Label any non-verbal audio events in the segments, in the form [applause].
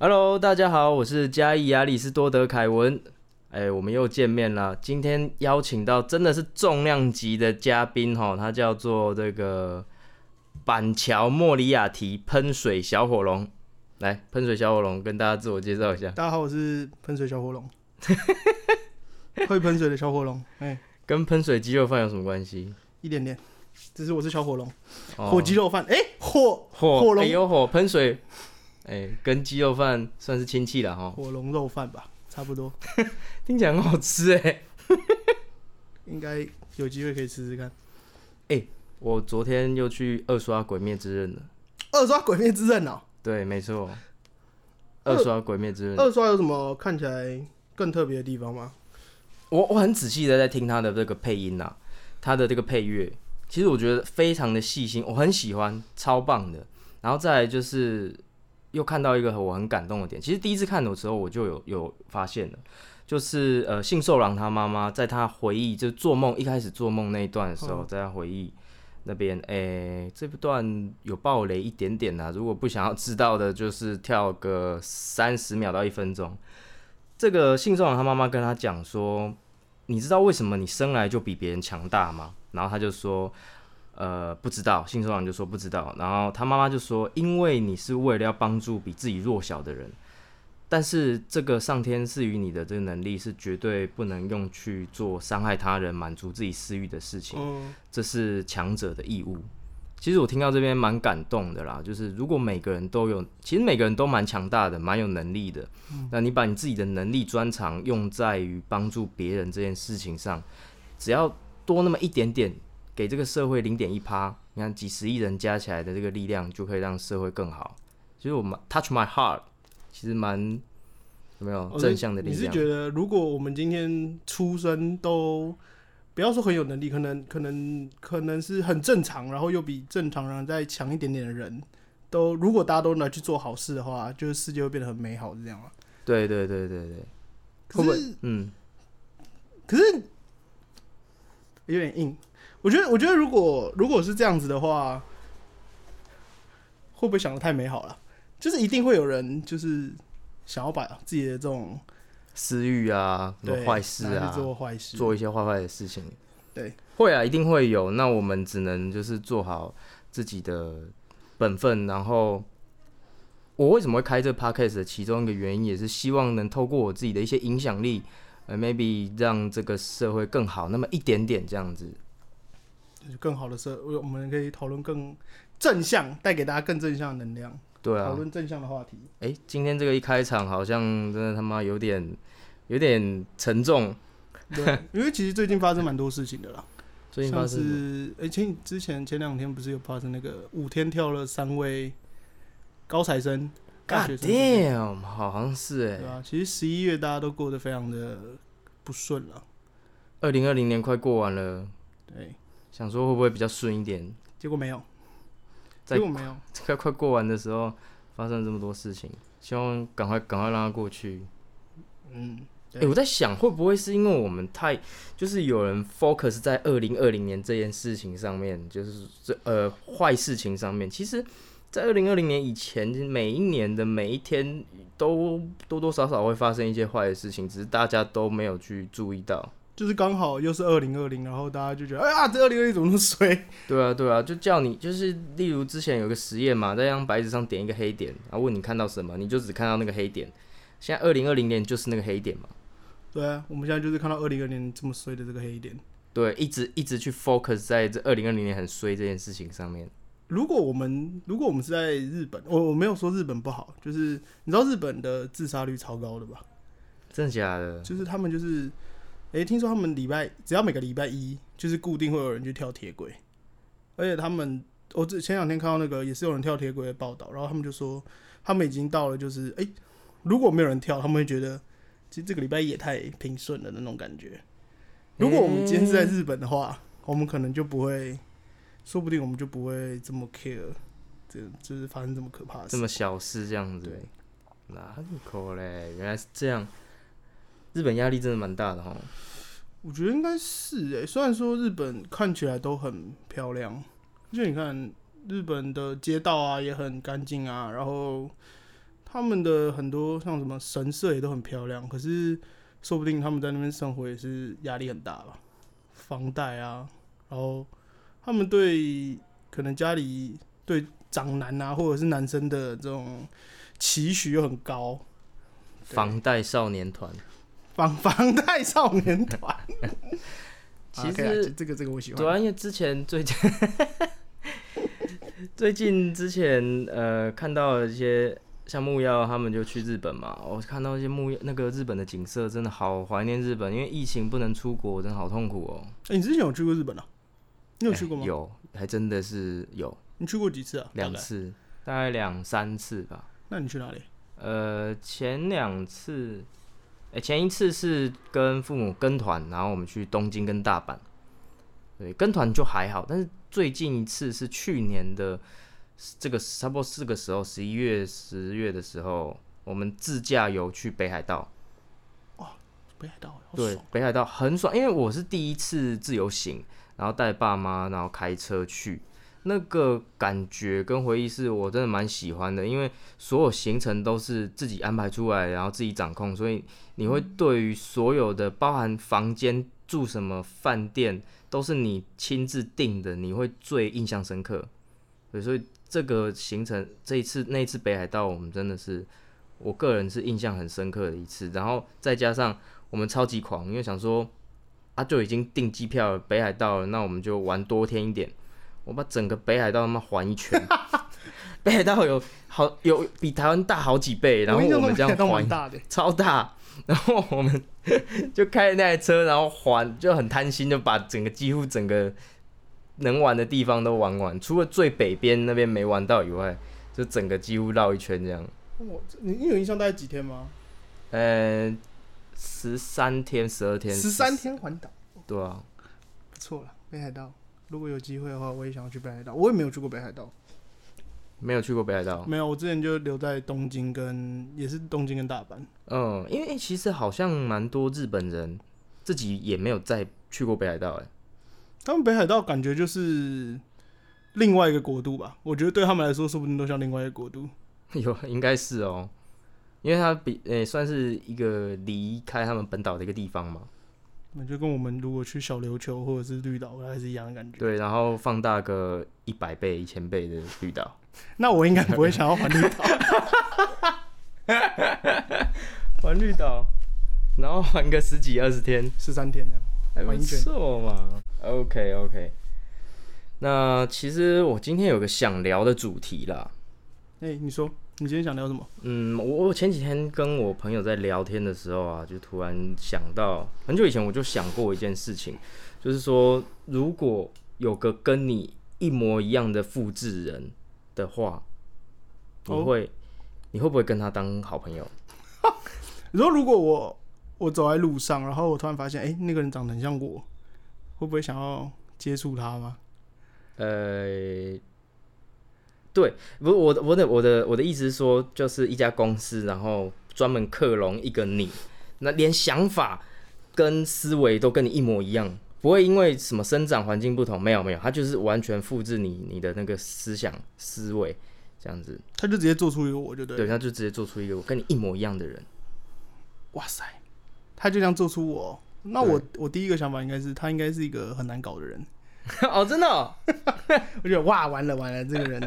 Hello，大家好，我是嘉义亚里士多德凯文。哎，我们又见面了。今天邀请到真的是重量级的嘉宾哈，他叫做这个板桥莫里亚提喷水小火龙。来，喷水小火龙跟大家自我介绍一下。大家好，我是喷水小火龙，[laughs] 会喷水的小火龙。哎，跟喷水鸡肉饭有什么关系？一点点，只是我是小火龙，哦火鸡肉饭。哎，火火火龙哎有火喷水，哎，跟鸡肉饭算是亲戚了哈。火龙肉饭吧，差不多，[laughs] 听起来很好吃哎。[laughs] 应该有机会可以吃吃看。我昨天又去二刷《鬼灭之刃》了。二刷《鬼灭之刃》哦，对，没错，二二刷《鬼灭之刃》。二刷有什么看起来更特别的地方吗？我我很仔细的在听他的这个配音呐、他的这个配乐，其实我觉得非常的细心，我很喜欢，超棒的。然后再来就是又看到一个我很感动的点，其实第一次看的时候我就有有发现了，就是呃信受郎他妈妈在他回忆就做梦一开始做梦那一段的时候，嗯在他回忆那边，诶、这段有暴雷一点点呐、如果不想要知道的，就是跳个三十秒到一分钟。这个信受郎他妈妈跟他讲说，你知道为什么你生来就比别人强大吗？然后他就说，呃，不知道。信手郎就说不知道。然后他妈妈就说，因为你是为了要帮助比自己弱小的人，但是这个上天赐予你的这个能力是绝对不能用去做伤害他人、满足自己私欲的事情。嗯，这是强者的义务。其实我听到这边蛮感动的啦，就是如果每个人都有，其实每个人都蛮强大的，蛮有能力的。那你把你自己的能力专长用在于帮助别人这件事情上，只要多那么一点点，给这个社会零点一趴，你看几十亿人加起来的这个力量，就可以让社会更好。其实我们 touch my heart，其实蛮有没有哦正向的力量？你是觉得如果我们今天出生都不要说很有能力，可能可能可能是很正常，然后又比正常人再强一点点的人，都如果大家都拿去做好事的话，就是世界会变得很美好，是这样吗？对对对对对，可是嗯，可是有点硬。我觉得，我觉得如果如果是这样子的话，会不会想的太美好了？就是一定会有人就是想要把自己的这种私欲啊，什么坏事啊，做坏事，做一些坏坏的事情。对，会啊，一定会有。那我们只能就是做好自己的本分。然后，我为什么会开这个 podcast 的其中一个原因，也是希望能透过我自己的一些影响力，呃，maybe 让这个社会更好，那么一点点这样子。就是更好的社，我我们可以讨论更正向，带给大家更正向的能量，对啊，讨论正向的话题。哎、今天这个一开场好像真的他妈有点有点沉重。对，[laughs] 因为其实最近发生蛮多事情的啦，最近发生哎前之前前两天不是有发生那个五天跳了三位高材生大学生 damn，好像是哎、对啊，其实十一月大家都过得非常的不顺了，二零二零年快过完了，对，想说会不会比较顺一点？结果没有，在结果没有，[laughs] 快快过完的时候发生这么多事情，希望赶快赶快让它过去。嗯，哎、对我在想会不会是因为我们太就是有人 focus 在二零二零年这件事情上面，就是这呃坏事情上面。其实，在二零二零年以前，每一年的每一天都多多少少会发生一些坏的事情，只是大家都没有去注意到。就是刚好又是二零二零，然后大家就觉得，哎呀，这二零二零怎么那么衰？对啊，对啊，就叫你就是，例如之前有个实验嘛，在一张白纸上点一个黑点，然后问你看到什么，你就只看到那个黑点。现在二零二零年就是那个黑点嘛，对啊，我们现在就是看到二零二零年这么衰的这个黑点。对，一直一直去 focus 在这二零二零年很衰这件事情上面。如果我们如果我们是在日本，我我没有说日本不好，就是你知道日本的自杀率超高的吧？真的假的？就是他们就是，诶、听说他们礼拜只要每个礼拜一就是固定会有人去跳铁轨，而且他们我这前两天看到那个也是有人跳铁轨的报道，然后他们就说他们已经到了就是诶、如果没有人跳，他们会觉得其实这个礼拜也太平顺了的那种感觉。如果我们今天是在日本的话，我们可能就不会，说不定我们就不会这么 care，这就是发生这么可怕的事。这么小事这样子对，哪里可嘞？原来是这样。日本压力真的蛮大的哈。我觉得应该是诶、虽然说日本看起来都很漂亮，就你看日本的街道啊也很干净啊，然后他们的很多像什么神社也都很漂亮，可是说不定他们在那边生活也是压力很大吧，房贷啊，然后他们对可能家里对长男啊或者是男生的这种期许又很高，房贷少年团，房 [laughs] 房贷少年团，其实这这个这个我喜欢，对啊，因为之前最近最近之前呃看到一些像木曜他们就去日本嘛，我看到一些木曜那个日本的景色，真的好怀念日本，因为疫情不能出国，真的好痛苦哦。哎、你之前有去过日本啊？你有去过吗？哎有，还真的是有你去过几次啊？两次，大概两三次吧。那你去哪里？呃，前两次，哎、前一次是跟父母跟团，然后我们去东京跟大阪。对，跟团就还好，但是最近一次是去年的这个差不多四个时候，十一月、十月的时候，我们自驾游去北海道。北海道，好对，北海道很爽，因为我是第一次自由行，然后带爸妈，然后开车去，那个感觉跟回忆是我真的蛮喜欢的，因为所有行程都是自己安排出来，然后自己掌控，所以你会对于所有的包含房间住什么饭店都是你亲自定的，你会最印象深刻。对，所以这个行程这一次那一次北海道，我们真的是我个人是印象很深刻的一次，然后再加上。我们超级狂，因为想说啊，就已经订机票了，北海道了，那我们就玩多天一点。我把整个北海道他妈环一圈，[laughs] 北海道有好有比台湾大好几倍，然后我们这样环大的，超大，[laughs] 然后我们就开着那台车，然后环就很贪心，就把整个几乎整个能玩的地方都玩完，除了最北边那边没玩到以外，就整个几乎绕一圈这样。我你你有印象大概几天吗？呃，十三天、十二天、十三，天环岛，对啊。不错了。北海道，如果有机会的话，我也想要去北海道。我也没有去过北海道，没有去过北海道，没有，我之前就留在东京跟也是东京跟大阪。嗯，因为其实好像蛮多日本人自己也没有再去过北海道，哎，他们北海道感觉就是另外一个国度吧，我觉得对他们来说，说不定都像另外一个国度。[laughs] 有应该是哦，因为它比诶、算是一个离开他们本岛的一个地方嘛，那就跟我们如果去小琉球或者是绿岛，还是一样的感觉。对，然后放大个一百倍、一千倍的绿岛，[laughs] 那我应该不会想要环绿岛。[laughs] 环绿岛，然后环个十几二十天，十三天这样。还不环一圈错嘛。OK OK，那其实我今天有个想聊的主题啦，哎、你说你今天想聊什么？嗯，我我前几天跟我朋友在聊天的时候啊，就突然想到，很久以前我就想过一件事情，就是说，如果有个跟你一模一样的复制人的话，你哦会、你会不会跟他当好朋友？你说如果我我走在路上，然后我突然发现，哎、那个人长得很像我，会不会想要接触他吗？呃，对，不是我的我的我的我的意思是说，就是一家公司，然后专门克隆一个你，那连想法跟思维都跟你一模一样，不会因为什么生长环境不同，没有没有，他就是完全复制你你的那个思想思维这样子，他就直接做出一个我就对了。对，他就直接做出一个跟你一模一样的人，哇塞，他就这样做出我，那我我第一个想法应该是他应该是一个很难搞的人。[laughs] 哦，真的、哦，[laughs] 我觉得哇，完了完了，这个人，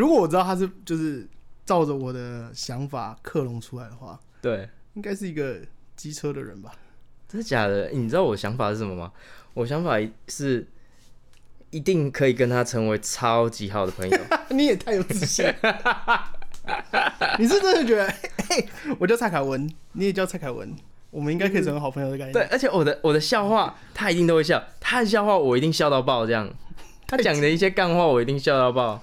如果我知道他是就是照着我的想法克隆出来的话，对。应该是一个机车的人吧？真的假的？你知道我想法是什么吗？我想法是一定可以跟他成为超级好的朋友。[laughs] 你也太有自信了，[laughs] 你是真的觉得，[laughs] 嘿，我叫蔡凯文，你也叫蔡凯文，我们应该可以成为好朋友的感觉。对，而且我的我的笑话他一定都会笑，他的笑话我一定笑到爆，这样他讲的一些干话我一定笑到爆。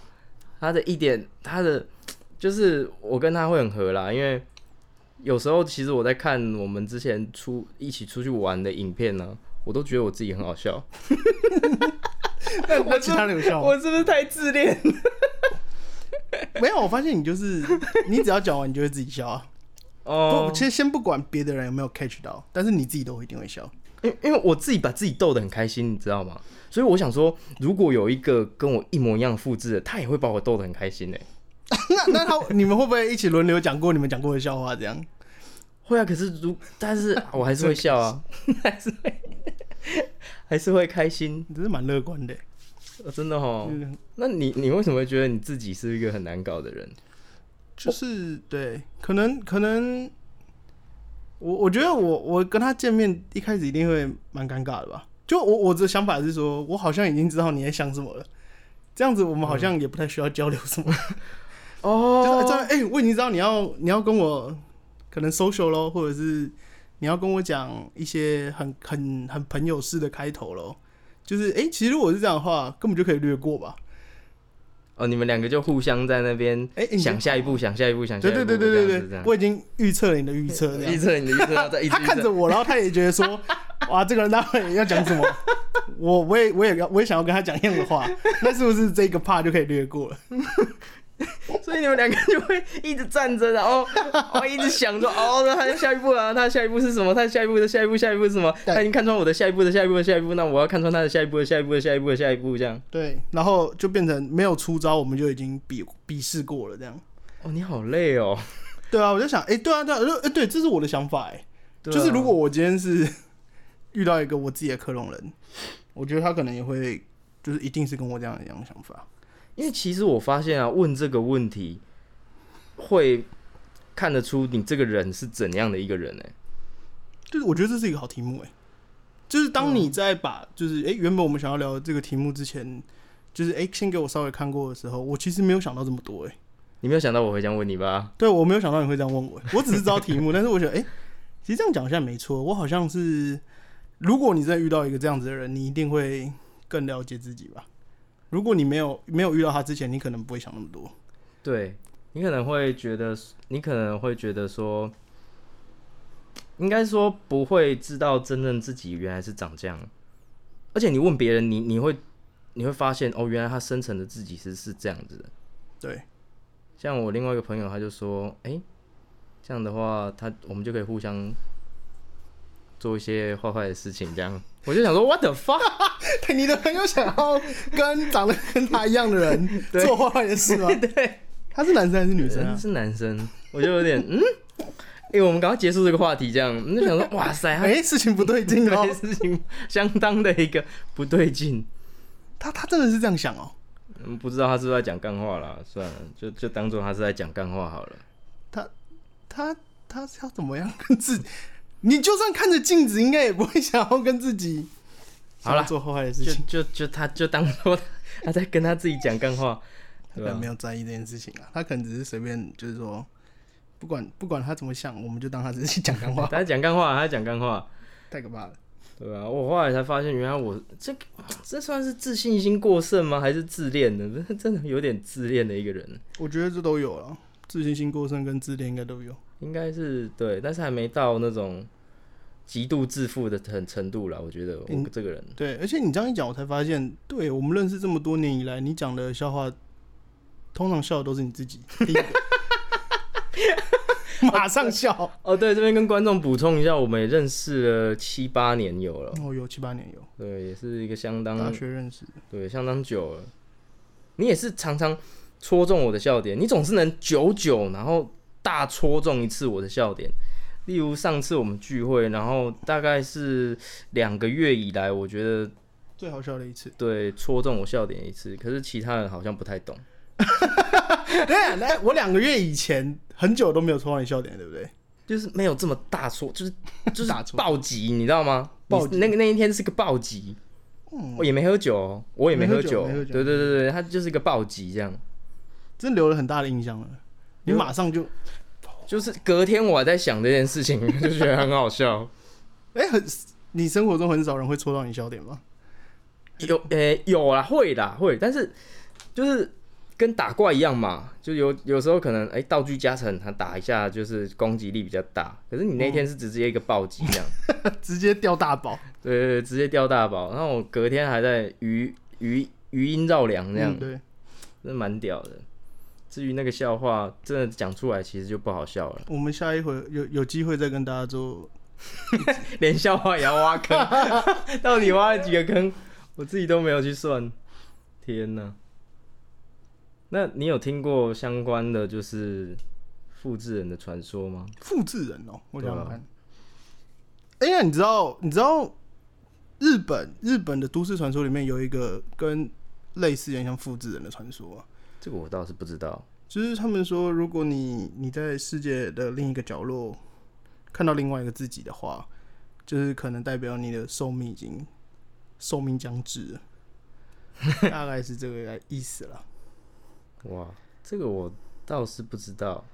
他的一点，他的就是我跟他会很合啦，因为有时候其实我在看我们之前出一起出去玩的影片呢，我都觉得我自己很好笑。那 [laughs] 那其他人有笑吗？[laughs] 我是不是太自恋？[laughs] 没有，我发现你就是，你只要讲完，你就会自己笑啊。哦不，，其实先不管别的人有没有 catch 到，但是你自己都一定会笑。因因为我自己把自己逗得很开心，你知道吗？所以我想说，如果有一个跟我一模一样复制的，他也会把我逗得很开心 [laughs] 呢、那那他你们会不会一起轮流讲过你们讲过的笑话？这样会啊，可是如但是 [laughs] 我还是会笑啊，[laughs] 还是会还是会开心，你真是蛮乐观的。哦真的哦。嗯那你你为什么会觉得你自己是一个很难搞的人？就是对，可能可能，我我觉得我我跟他见面一开始一定会蛮尴尬的吧。就我我的想法是说，我好像已经知道你在想什么了，这样子我们好像也不太需要交流什么。[laughs] 就是这样，哎、我已经知道你要你要跟我可能 social 咯，或者是你要跟我讲一些很很很朋友式的开头咯。就是哎、其实如果是这样的话，根本就可以略过吧。哦，你们两个就互相在那边哎、想下一步，想下一步，想下一对步，对对对对对，我已经预测了你的预测，预测你的预测，他看着我，然后他也觉得说，[laughs] 哇，这个人待会要讲什么，我我也我也要我也想要跟他讲一样的话，那是不是这个 part 就可以略过了？[laughs] 所以你们两个就会一直战争，然后 [laughs] 哦一直想着哦，那他的下一步啊，他的下一步是什么？他的下一步的下一步下一步是什么？他已经看穿我的下一步的下一步的下一步，那我要看穿他的下一步的下一步的下一步的下一步，这样。对，然后就变成没有出招，我们就已经比比试过了，这样。哦，你好累哦。对啊，我就想，哎、对啊，对啊，就哎、对，这是我的想法、哎、啊就是如果我今天是遇到一个我自己的克隆人，我觉得他可能也会，就是一定是跟我这样一样的想法。因为其实我发现啊，问这个问题会看得出你这个人是怎样的一个人哎、就是我觉得这是一个好题目哎、就是当你在把就是哎、诶原本我们想要聊的这个题目之前，就是哎、诶先给我稍微看过的时候，我其实没有想到这么多哎、你没有想到我会这样问你吧？对我没有想到你会这样问我、我只是知道题目，[laughs] 但是我觉得哎、诶其实这样讲一下没错，我好像是如果你真的遇到一个这样子的人，你一定会更了解自己吧。如果你没有没有遇到他之前，你可能不会想那么多。对你可能会觉得，你可能会觉得说，应该说不会知道真正自己原来是长这样，而且你问别人，你你会你会发现哦，原来他深层的自己是是这样子的。对，像我另外一个朋友，他就说，哎、这样的话，他我们就可以互相做一些坏坏的事情，这样。[laughs] 我就想说，what the fuck？[laughs] 你的朋友想要跟长得跟他一样的人 [laughs] 对做坏坏的事吗？对，他是男生还是女生啊？是男生，我就有点嗯，哎、我们赶快结束这个话题，这样，我们就想说，哇塞，他哎、事情不对劲哦对。事情相当的一个不对劲。他他真的是这样想哦。嗯，不知道他是不是在讲干话啦，算了，就就当做他是在讲干话好了。他他他是要怎么样跟自己？你就算看着镜子，应该也不会想要跟自己好了做后坏的事情。就就他就当做他在跟他自己讲干话，他可能没？有在意这件事情啊，他可能只是随便就是说，不管不管他怎么想，我们就当他只是讲干话，[laughs] 他在讲干话，他在讲干话，太可怕了。对啊、我后来才发现，原来我这这算是自信心过剩吗？还是自恋呢？[laughs] 真的有点自恋的一个人，我觉得这都有了，自信心过剩跟自恋应该都有。应该是对，但是还没到那种极度自负的程程度啦。我觉得我嗯这个人，对，而且你这样一讲，我才发现，对我们认识这么多年以来，你讲的笑话，通常笑的都是你自己。[laughs] 马上笑。哦，对，这边跟观众补充一下，我们也认识了七八年有了，哦，有七八年有，对，也是一个相当大学认识。对相当久了。你也是常常戳中我的笑点，你总是能久久然后大戳中一次我的笑点。例如上次我们聚会，然后大概是两个月以来，我觉得最好笑的一次。对戳中我笑点一次，可是其他人好像不太懂。[laughs] 对啊，来，我两个月以前很久都没有戳到你笑点，对不对？就是没有这么大戳，就是就是大戳暴击，你知道吗？暴那个那一天是个暴击，我也没喝酒哦，我也没喝酒对对对对，他就是一个暴击这样。真留了很大的印象了。你马上就，就是隔天我还在想这件事情，[laughs] 就觉得很好笑。[laughs] 哎、很，你生活中很少人会戳到你笑点吗？有诶、有啦，会啦会，但是就是跟打怪一样嘛，就有有时候可能哎、道具加成，他打一下就是攻击力比较大，可是你那天是直接一个暴击这样，[laughs] 直接掉大宝，对对对，直接掉大宝，然后我隔天还在余余余音绕梁这样，嗯对，真蛮屌的。至于那个笑话，真的讲出来其实就不好笑了，我们下一回有有机会再跟大家做。连笑话也要挖坑，[laughs] 到底挖了几个坑，我自己都没有去算。天哪！那你有听过相关的就是复制人的传说吗？复制人哦、我想看。哎、呀，你知道你知道日本日本的都市传说里面有一个跟类似有点像复制人的传说啊，这个我倒是不知道。就是他们说，如果你你在世界的另一个角落看到另外一个自己的话，就是可能代表你的寿命已经寿命将至了，[laughs] 大概是这个意思了。哇，这个我倒是不知道。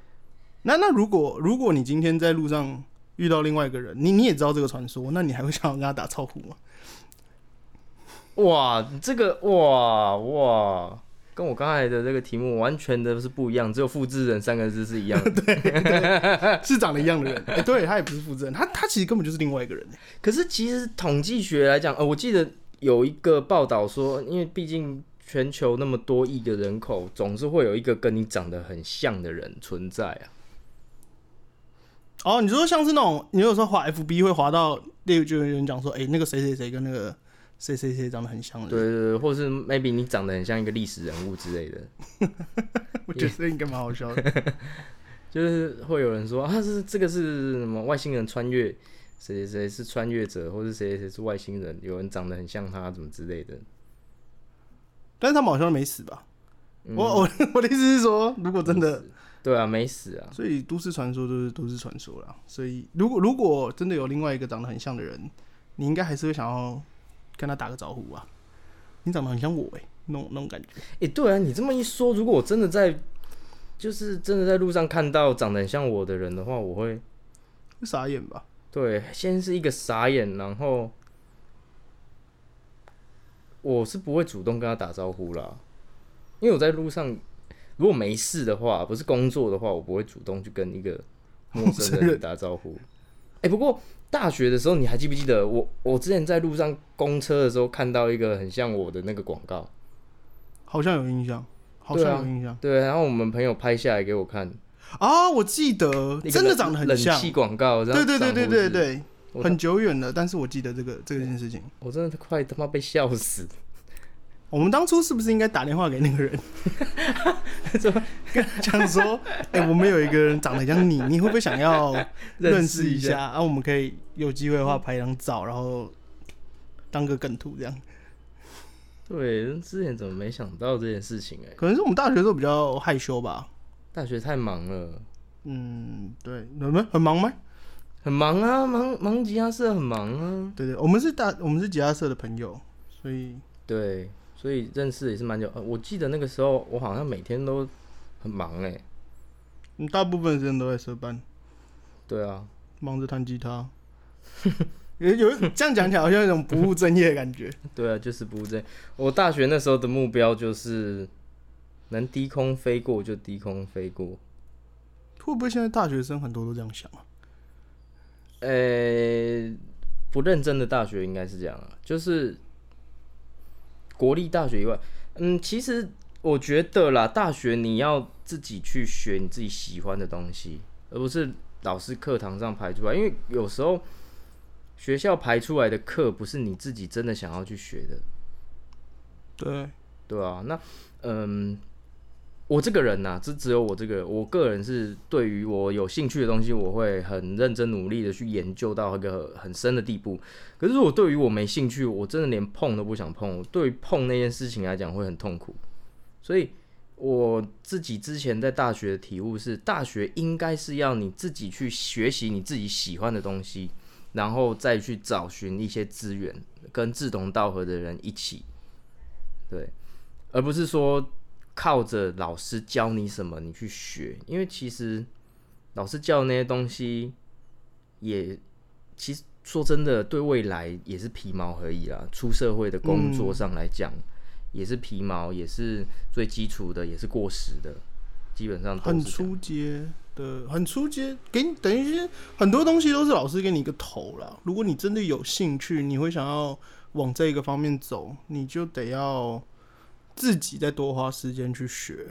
那那如果如果你今天在路上遇到另外一个人，你你也知道这个传说，那你还会想要跟他打招呼吗？哇，这个哇哇，跟我刚才的这个题目完全的是不一样，只有复制人三个字是一样的。[laughs] 是长得一样的人，哎、对他也不是复制人，他他其实根本就是另外一个人。[laughs] 可是其实统计学来讲，呃，我记得有一个报道说，因为毕竟全球那么多亿的人口，总是会有一个跟你长得很像的人存在啊。哦，你说像是那种，你有时候滑 FB 会滑到，例如就有人讲说，哎、那个谁谁谁跟那个谁谁谁长得很像的人，对对对，或是 maybe 你长得很像一个历史人物之类的，[laughs] 我觉得应该蛮好笑的。[laughs] 就是会有人说啊，是这个是什么外星人穿越，谁谁谁是穿越者，或是谁谁谁是外星人，有人长得很像他，怎么之类的。但是他们好像没死吧？嗯我 [laughs] 我我的意思是说，如果真的，对啊，没死啊，所以都市传说都是都市传说啦。所以如果如果真的有另外一个长得很像的人，你应该还是会想要跟他打个招呼啊？你长得很像我哎、那种那种感觉。哎，对啊，你这么一说，如果我真的在，就是真的在路上看到长得很像我的人的话，我会会傻眼吧？对，先是一个傻眼，然后我是不会主动跟他打招呼啦，因为我在路上如果没事的话，不是工作的话，我不会主动去跟一个陌生人打招呼。哎、不过大学的时候，你还记不记得我？我之前在路上公车的时候看到一个很像我的那个广告，好像有印象，好像有印象对，然后我们朋友拍下来给我看，啊我记得那个真的长得很像冷，气广告，对对对对对对，很久远了，但是我记得这个这件事情。我真的快他妈被笑死。我们当初是不是应该打电话给那个人，跟他讲说，[laughs] 哎、我们有一个人长得像你，你会不会想要认识一一下？啊，我们可以有机会的话拍张照，然后当个梗图这样。对，之前怎么没想到这件事情、哎，可能是我们大学的时候比较害羞吧。大学太忙了，嗯，对，你们很忙吗？很忙啊，忙忙吉他社很忙啊。对对，我们是大，我们是吉他社的朋友，所以对，所以认识也是蛮久。呃，我记得那个时候我好像每天都很忙哎、你大部分时间都在社办，对啊，忙着弹吉他。[laughs] 有有这样讲起来，好像有一种不务正业的感觉。[laughs] 对啊，就是不务正业。我大学那时候的目标就是能低空飞过就低空飞过。会不会现在大学生很多都这样想啊？呃、不认真的大学应该是这样啊，就是国立大学以外，嗯，其实我觉得啦，大学你要自己去学你自己喜欢的东西，而不是老师课堂上排出来，因为有时候学校排出来的课不是你自己真的想要去学的，对，对啊，那嗯，我这个人呐、只只有我这个，我个人是对于我有兴趣的东西，我会很认真努力的去研究到一个很深的地步。可是我对于我没兴趣，我真的连碰都不想碰。对于碰那件事情来讲会很痛苦，所以我自己之前在大学的体悟是，大学应该是要你自己去学习你自己喜欢的东西，然后再去找寻一些资源，跟志同道合的人一起，对。而不是说靠着老师教你什么你去学，因为其实老师教的那些东西也其实说真的，对未来也是皮毛而已啦。出社会的工作上来讲，也是皮毛，也是最基础的，也是过时的，基本上很是这样出街的，很出街，给你等于是很多东西都是老师给你一个头啦。如果你真的有兴趣，你会想要往这个方面走，你就得要自己再多花时间去学，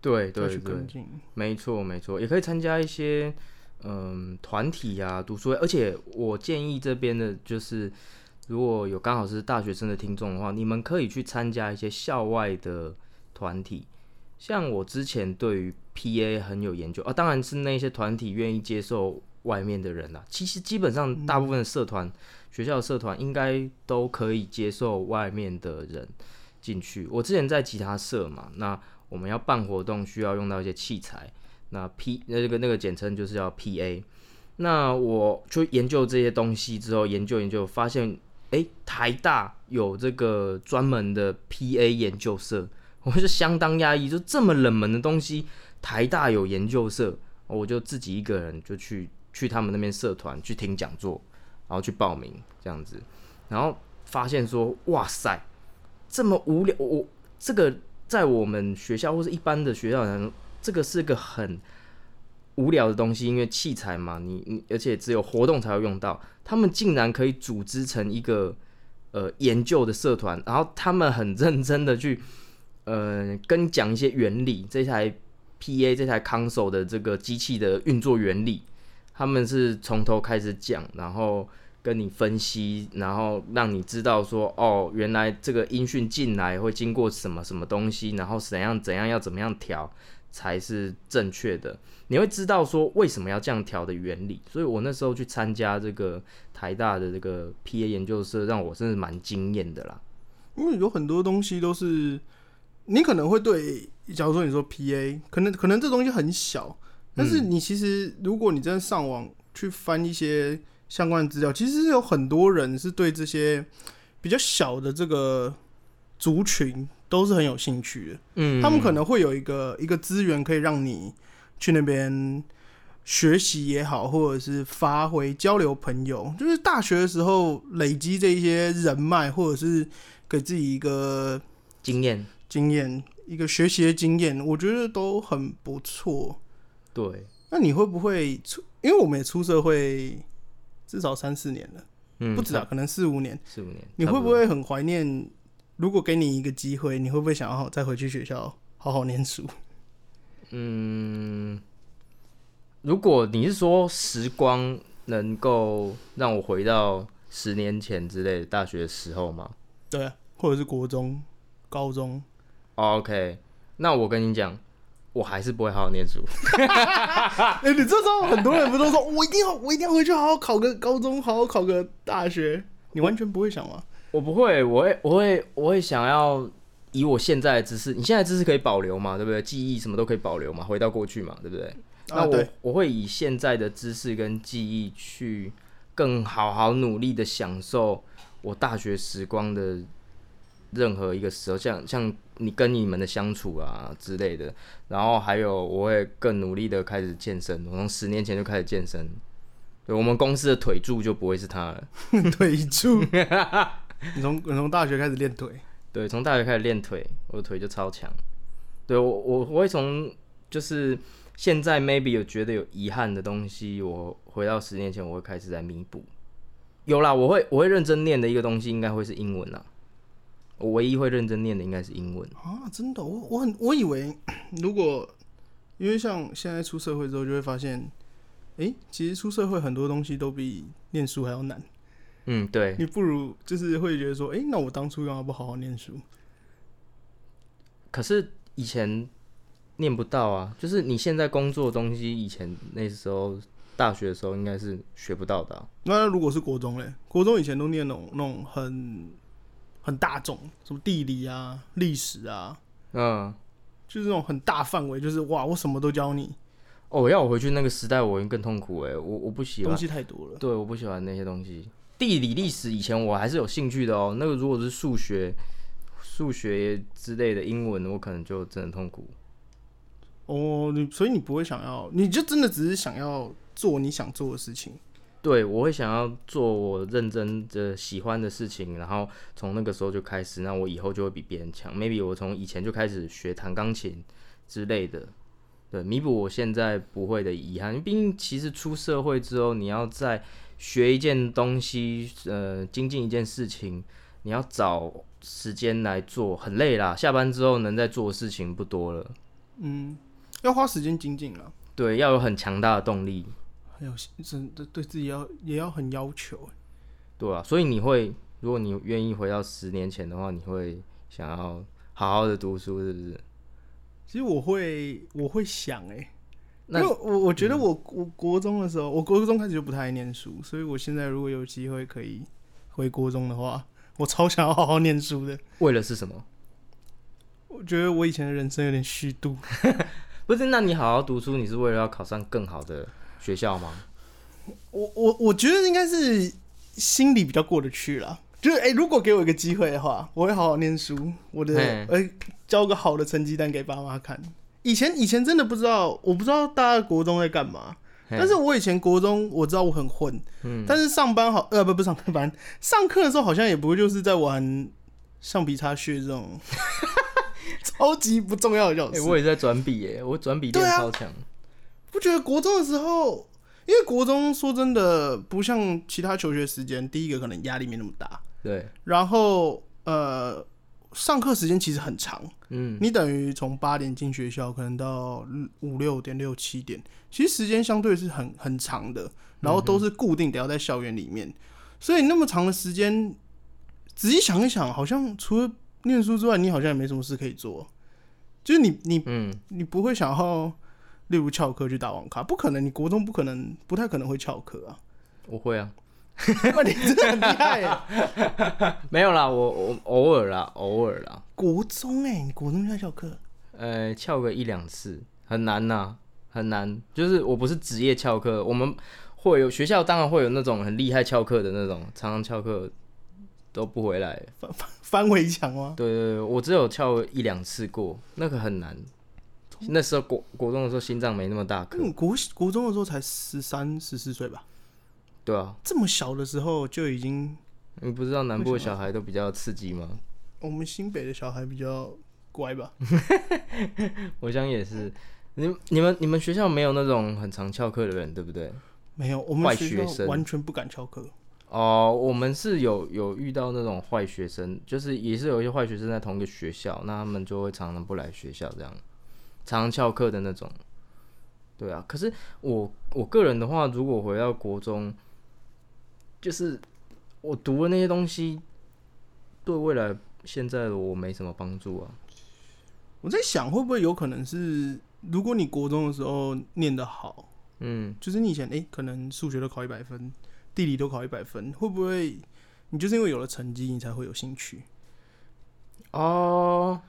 对对对，跟进。没错，没错，也可以参加一些嗯团体啊、读书会，而且我建议这边的就是，如果有刚好是大学生的听众的话，你们可以去参加一些校外的团体，像我之前对于 PA 很有研究啊，当然是那些团体愿意接受外面的人啦。其实基本上大部分的社团、学校的社团应该都可以接受外面的人进去。我之前在吉他社嘛，那我们要办活动需要用到一些器材，那 P 那个那个简称就是要 PA。那我就研究这些东西之后，研究研究发现，诶，台大有这个专门的 PA 研究社。我就相当压抑，就这么冷门的东西，台大有研究社，我就自己一个人就去去他们那边社团去听讲座，然后去报名这样子，然后发现说，哇塞，这么无聊，我这个在我们学校或是一般的学校人，这个是个很无聊的东西，因为器材嘛，你你而且只有活动才会用到，他们竟然可以组织成一个呃研究的社团，然后他们很认真的去。呃，跟讲一些原理，这台 PA 这台 console 的这个机器的运作原理，他们是从头开始讲，然后跟你分析，然后让你知道说，哦，原来这个音讯进来会经过什么什么东西，然后怎样怎样要怎么样调才是正确的，你会知道说为什么要这样调的原理。所以我那时候去参加这个台大的这个 PA 研究社，让我真是蛮惊艳的啦，因为有很多东西都是。你可能会对，假如说你说 P A，可能可能这东西很小，但是你其实如果你真的上网去翻一些相关的资料，其实有很多人是对这些比较小的这个族群都是很有兴趣的。嗯，他们可能会有一个一个资源可以让你去那边学习也好，或者是发挥交流朋友，就是大学的时候累积这一些人脉，或者是给自己一个经验。经验一个学习的经验，我觉得都很不错。对，那你会不会出？因为我们也出社会至少三四年了，嗯，不止啊，可能四五年。四五年，你会不会很怀念？如果给你一个机会，你会不会想要再回去学校好好念书？嗯，如果你是说时光能够让我回到十年前之类的大学的时候吗？对，啊或者是国中、高中。OK，那我跟你讲，我还是不会好好念书。[laughs] 哎，你这时候很多人不都说，我一定要，我一定要回去好好考个高中，好好考个大学？你完全不会想吗？我不会，我会，我会，我会想要以我现在的知识，你现在知识可以保留嘛？对不对？记忆什么都可以保留嘛？回到过去嘛？对不对？那我我会以现在的知识跟记忆去更好好努力的享受我大学时光的。任何一个时候，像像你跟你们的相处啊之类的，然后还有我会更努力的开始健身。我从十年前就开始健身，对我们公司的腿柱就不会是他了。[laughs] 腿柱，[laughs] 你从你从大学开始练腿？对，从大学开始练腿，我的腿就超强。对我我我会从就是现在 maybe 有觉得有遗憾的东西，我回到十年前我会开始在弥补。有啦，我会我会认真念的一个东西，应该会是英文啦。我唯一会认真念的应该是英文啊！真的，我我很我以为，[coughs] 如果因为像现在出社会之后，就会发现，哎，其实出社会很多东西都比念书还要难。嗯，对。你不如就是会觉得说，哎，那我当初干嘛不好好念书？可是以前念不到啊，就是你现在工作的东西，以前那时候大学的时候应该是学不到的。那如果是国中嘞，国中以前都念那种那种很。很大众，什么地理啊、历史啊，嗯，就是那种很大范围，就是哇，我什么都教你。哦，要我回去那个时代，我更痛苦哎，我我不喜欢东西太多了。对，我不喜欢那些东西。地理、历史以前我还是有兴趣的哦。那个如果是数学、数学之类的英文，我可能就真的痛苦。哦，你所以你不会想要，你就真的只是想要做你想做的事情。对，我会想要做我认真的喜欢的事情，然后从那个时候就开始，那我以后就会比别人强。Maybe 我从以前就开始学弹钢琴之类的，对，弥补我现在不会的遗憾。毕竟其实出社会之后，你要再学一件东西，呃，精进一件事情，你要找时间来做，很累啦。下班之后能再做的事情不多了。嗯，要花时间精进了。对，要有很强大的动力。要真的对自己要也要很要求，对啊，所以你会，如果你愿意回到十年前的话，你会想要好好的读书，是不是？其实我会我会想哎、因那为我我觉得我我国中的时候，我国中开始就不太爱念书，所以我现在如果有机会可以回国中的话，我超想要好好念书的。为了是什么？我觉得我以前的人生有点虚度，[laughs] 不是，那你好好读书，你是为了要考上更好的学校吗？我我我觉得应该是心里比较过得去了。就是哎、如果给我一个机会的话，我会好好念书，我的嘿呃交个好的成绩单给爸妈看。以前以前真的不知道，我不知道大家国中在干嘛，但是我以前国中我知道我很混，嗯，但是上班好呃不不上班，上课的时候好像也不会就是在玩橡皮擦屑这种 [laughs] 超级不重要的角哎、色。我也在转笔耶，我转笔练超强。不觉得国中的时候，因为国中说真的不像其他求学时间，第一个可能压力没那么大，对，然后呃上课时间其实很长，嗯，你等于从八点进学校，可能到五六点六七点，其实时间相对是很很长的，然后都是固定得要在校园里面，所以那么长的时间，仔细想一想，好像除了念书之外，你好像也没什么事可以做，就是你你嗯，你不会想要，例如翘课去打网咖，不可能，你国中不可能，不太可能会翘课啊。我会啊，哇，你真的很厉害耶！[laughs] 没有啦，我我偶尔啦，偶尔啦，国中哎，你国中就在翘课，呃，翘个一两次，很难呐、很难。就是我不是职业翘课，我们会有学校当然会有那种很厉害翘课的那种，常常翘课都不回来。翻翻翻围墙吗？对对对，我只有翘一两次过，那个很难。那时候国国中的时候心脏没那么大颗，嗯，国国中的时候才十三、十四岁吧，对啊，这么小的时候就已经，你不知道南部的小孩都比较刺激吗？我们新北的小孩比较乖吧？[laughs] 我想也是。你你们你们学校没有那种很常翘课的人，对不对？没有，我们坏学校学生完全不敢翘课。哦，我们是有有遇到那种坏学生，就是也是有一些坏学生在同一个学校，那他们就会常常不来学校，这样常常翘课的那种。对啊，可是我我个人的话，如果回到国中，就是我读的那些东西，对未来现在的我没什么帮助啊。我在想，会不会有可能是，如果你国中的时候念得好，嗯，就是你以前诶、可能数学都考一百分，地理都考一百分，会不会你就是因为有了成绩，你才会有兴趣？哦，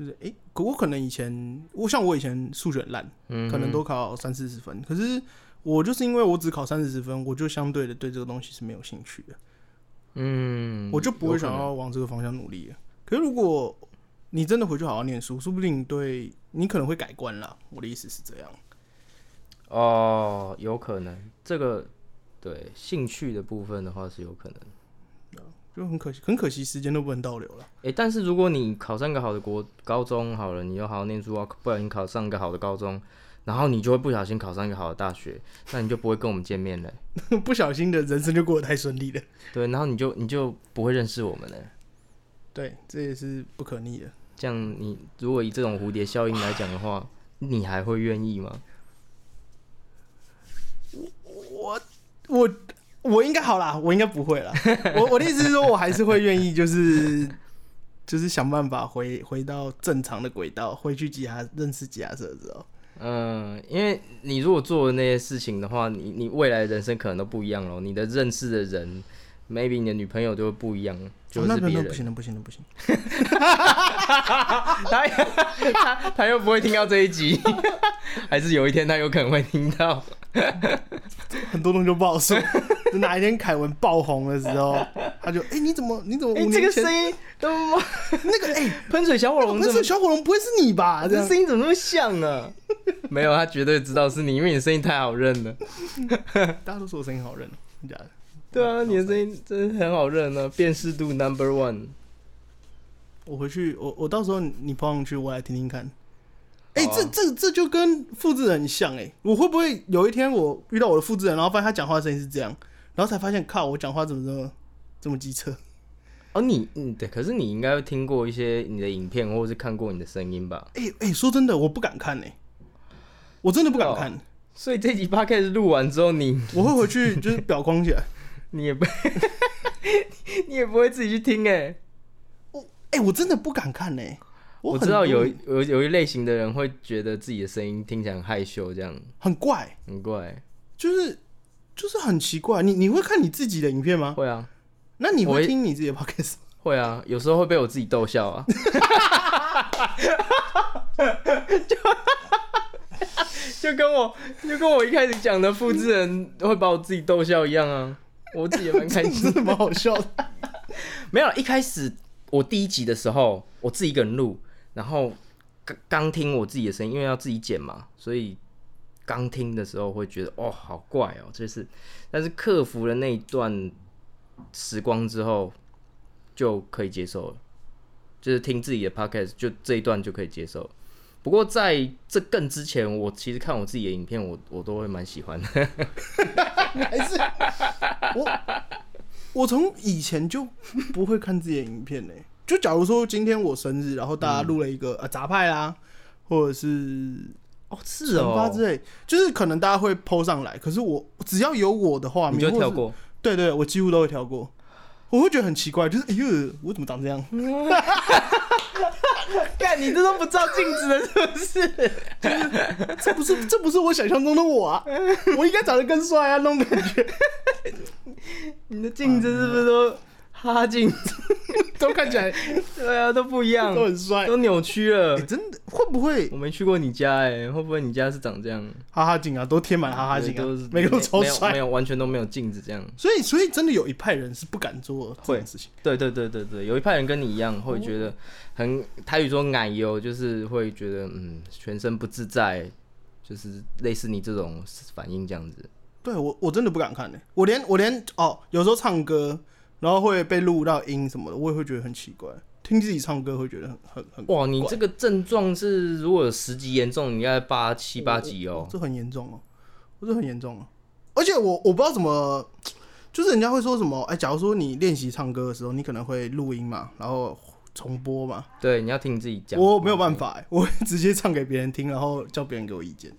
就是诶、可我可能以前，我像我以前数学很烂，嗯，可能都考三四十分，可是我就是因为我只考三四十分，我就相对的对这个东西是没有兴趣的，嗯，我就不会想要往这个方向努力了。可是如果你真的回去好好念书，说不定对你可能会改观啦。我的意思是这样。哦，有可能这个对兴趣的部分的话是有可能。就很可惜，很可惜时间都不能倒流了。诶，但是如果你考上一个好的国高中好了，你又好好念书啊，不小心考上一个好的高中，然后你就会不小心考上一个好的大学，那你就不会跟我们见面了。[laughs] 不小心的人生就过得太顺利了。对，然后你就你就不会认识我们了。对，这也是不可逆的。这样你如果以这种蝴蝶效应来讲的话，你还会愿意吗？我我我应该好啦，我应该不会啦。[laughs] 我我的意思是说，我还是会愿意，就是就是想办法回回到正常的轨道，回去吉他认识吉他社之后。嗯，因为你如果做的那些事情的话，你你未来的人生可能都不一样咯。你的认识的人，maybe 你的女朋友就会不一样，就是别人。不行了，不行了，不行。[laughs] 他他他又不会听到这一集，[laughs] 还是有一天他有可能会听到。很多东西都不好说。等哪一天凯文爆红的时候，他就哎、你怎么你怎么哎、这个声音都那个哎，[laughs] 喷水小火龙这么不是，小火龙不会是你吧？这声音怎么那么像啊？[laughs] 没有，他绝对知道是你，因为你声音太好认了。大家都说我声音好认，真假的？[laughs] 对啊，你的声音真的很好认啊，辨识度 number one。我回去，我我到时候你抛上去，我来听听看。哎、这这这就跟复制人很像哎、我会不会有一天我遇到我的复制人，然后发现他讲话的声音是这样，然后才发现靠，我讲话怎么这么这么机车？哦，你嗯对，可是你应该会听过一些你的影片，或者是看过你的声音吧？哎、哎、说真的，我不敢看哎、我真的不敢看，所以这集 podcast 录完之后，你我会回去就是表框起来。[laughs] 你也不 [laughs] 你也不会自己去听哎、我哎、我真的不敢看哎、我很知道有有有一类型的人会觉得自己的声音听起来很害羞，这样很怪，很怪。就是就是很奇怪。你你会看你自己的影片吗？会啊，那你会我听你自己的 podcast？吗会啊，有时候会被我自己逗笑啊。[laughs] 就就跟我就跟我一开始讲的复制人会把我自己逗笑一样啊，我自己也蛮开心 [laughs] 蛮好笑的。没有，一开始我第一集的时候，我自己一个人录，然后刚刚听我自己的声音，因为要自己剪嘛，所以刚听的时候会觉得哦，好怪哦，这是，但是克服了那一段时光之后，就可以接受了，就是听自己的 podcast，就这一段就可以接受。不过在这更之前，我其实看我自己的影片，我我都会蛮喜欢的。还是我我从以前就不会看自己的影片呢、就假如说今天我生日，然后大家录了一个、呃杂派啦，或者是哦，是惩罚哦，之类，就是可能大家会 PO 上来，可是我只要有我的画你就跳过。对对，我几乎都会跳过。我会觉得很奇怪，就是哎呦，我怎么长这样？[laughs] 看你这都不照镜子的，是不是？这不是这不是我想象中的我啊！我应该长得更帅啊，那种感觉。[laughs] 你的镜子是不是都哈镜？都看起来对啊，都不一样，都很帅。都扭曲了哎、。真的会不会我没去过你家哎、会不会你家是长这样？哈哈镜啊？都贴满哈哈镜对都是啊，每个都超没有没。有完全都没有镜子这样。所以，所以真的有一派人是不敢做这种事情。对对对对对，有一派人跟你一样，会觉得很台语说奶油，就是会觉得嗯全身不自在，就是类似你这种反应这样子。对我，我真的不敢看呢、我连我连哦，有时候唱歌，然后会被录到音什么的，我也会觉得很奇怪。听自己唱歌会觉得很很很哇，你怪这个症状是如果有十级严重，你应该八七八级哦。这很严重哦，我这很严重哦。而且我我不知道怎么，就是人家会说什么，哎、假如说你练习唱歌的时候，你可能会录音嘛，然后重播嘛，对，你要听你自己讲。我没有办法、哎我会直接唱给别人听，然后叫别人给我意见。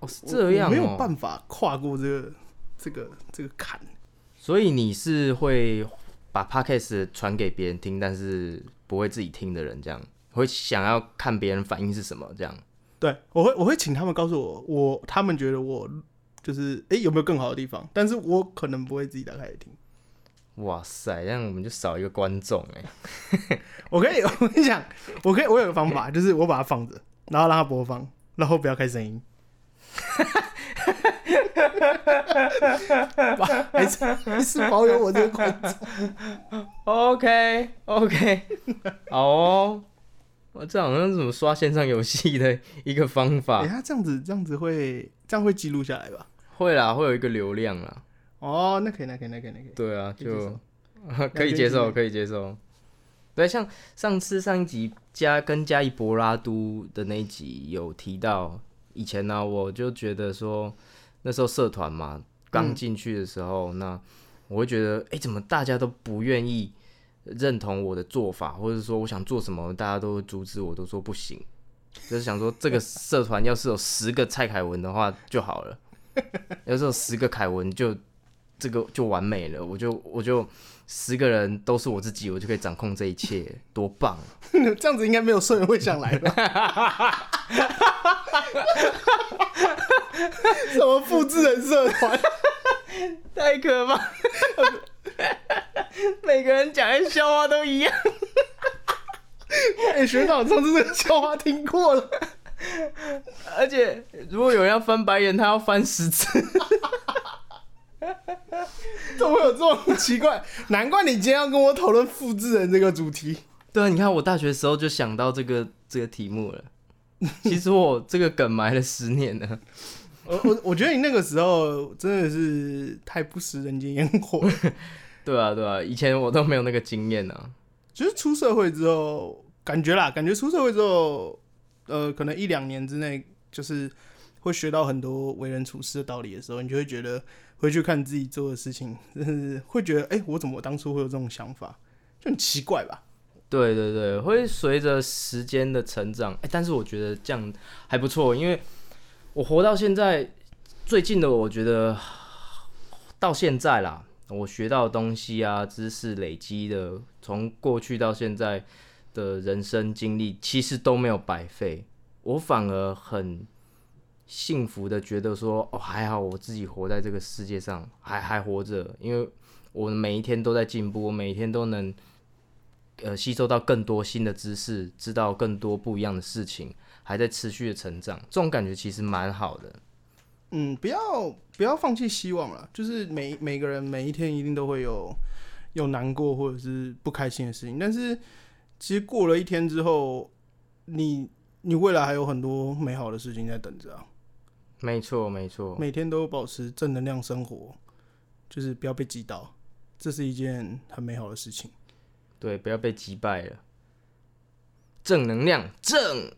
哦，是这样、哦，没有办法跨过这个这个这个坎。所以你是会把 podcast 传给别人听，但是不会自己听的人，这样会想要看别人反应是什么，这样。对，我会我会请他们告诉我，我他们觉得我就是哎、有没有更好的地方，但是我可能不会自己打开来听。哇塞，这样我们就少一个观众哎。[laughs] 我可以，[laughs] 我跟你讲，我可以，我有个方法，就是我把它放着，然后让它播放，然后不要开声音。[laughs] 把 [laughs] 还是还是保有我这个观众。OK OK，[laughs] 好哦。我这好像是怎么刷线上游戏的一个方法哎、法。他这样子这样子会这样会记录下来吧？会啦，会有一个流量啦。哦，那可以，那可以，那可以，那可以。对啊，就 [laughs] 可以接受，可以接受。对，像上次上一集加跟加一博拉都的那一集有提到，以前呢、我就觉得说那时候社团嘛，刚进去的时候，那我会觉得，哎、怎么大家都不愿意认同我的做法，或者说我想做什么，大家都会阻止我，都说不行。就是想说，这个社团要是有十个蔡凯文的话就好了，要是有十个凯文就这个就完美了，我就我就十个人都是我自己，我就可以掌控这一切，多棒！[laughs] 这样子应该没有社员会想来吧？[laughs] [laughs] 什么复制人社团？太可怕！每个人讲的笑话都一样。哎、学长上次这个笑话听过了。而且如果有人要翻白眼，他要翻十次。怎么会有这种奇怪？难怪你今天要跟我讨论复制人这个主题。对啊，你看我大学的时候就想到这个这个题目了。其实我这个梗埋了十年了。我我我觉得你那个时候真的是太不食人间烟火了。[laughs] 对啊，对啊，以前我都没有那个经验啊。就是出社会之后，感觉啦，感觉出社会之后，呃，可能一两年之内，就是会学到很多为人处事的道理的时候，你就会觉得回去看自己做的事情，真是会觉得，哎、我怎么当初会有这种想法，就很奇怪吧？对对对，会随着时间的成长，哎、但是我觉得这样还不错，因为我活到现在，最近的我觉得到现在啦，我学到的东西啊，知识累积的，从过去到现在的人生经历其实都没有白费，我反而很幸福的觉得说，哦，还好我自己活在这个世界上，还还活着，因为我每一天都在进步，我每一天都能呃吸收到更多新的知识，知道更多不一样的事情，还在持续的成长，这种感觉其实蛮好的。嗯，不要不要放弃希望了，就是每每个人每一天一定都会有有难过或者是不开心的事情，但是其实过了一天之后，你你未来还有很多美好的事情在等着啊。没错，没错，每天都保持正能量生活，就是不要被击倒，这是一件很美好的事情。对，不要被击败了。正能量，正。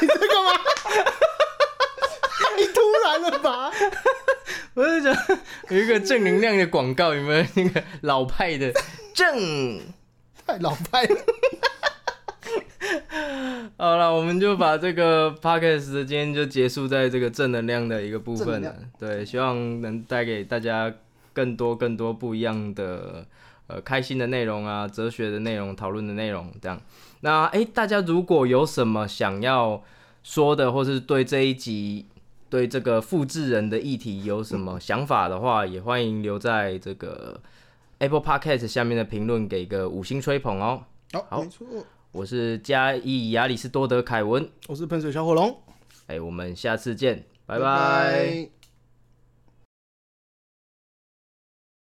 你这个吗？太突然了吧！我是讲有一个正能量的广告，有没有那个老派的正？太老派了。好了，我们就把这个 podcast 今天就结束在这个正能量的一个部分了。对，希望能带给大家更多更多不一样的呃开心的内容啊，哲学的内容，讨论的内容这样。那哎，大家如果有什么想要说的，或是对这一集对这个复制人的议题有什么想法的话，也欢迎留在这个 Apple Podcast 下面的评论，给个五星吹捧哦。好，没错，我是嘉义亚里士多德凯文，我是喷水小火龙，哎，我们下次见，拜拜。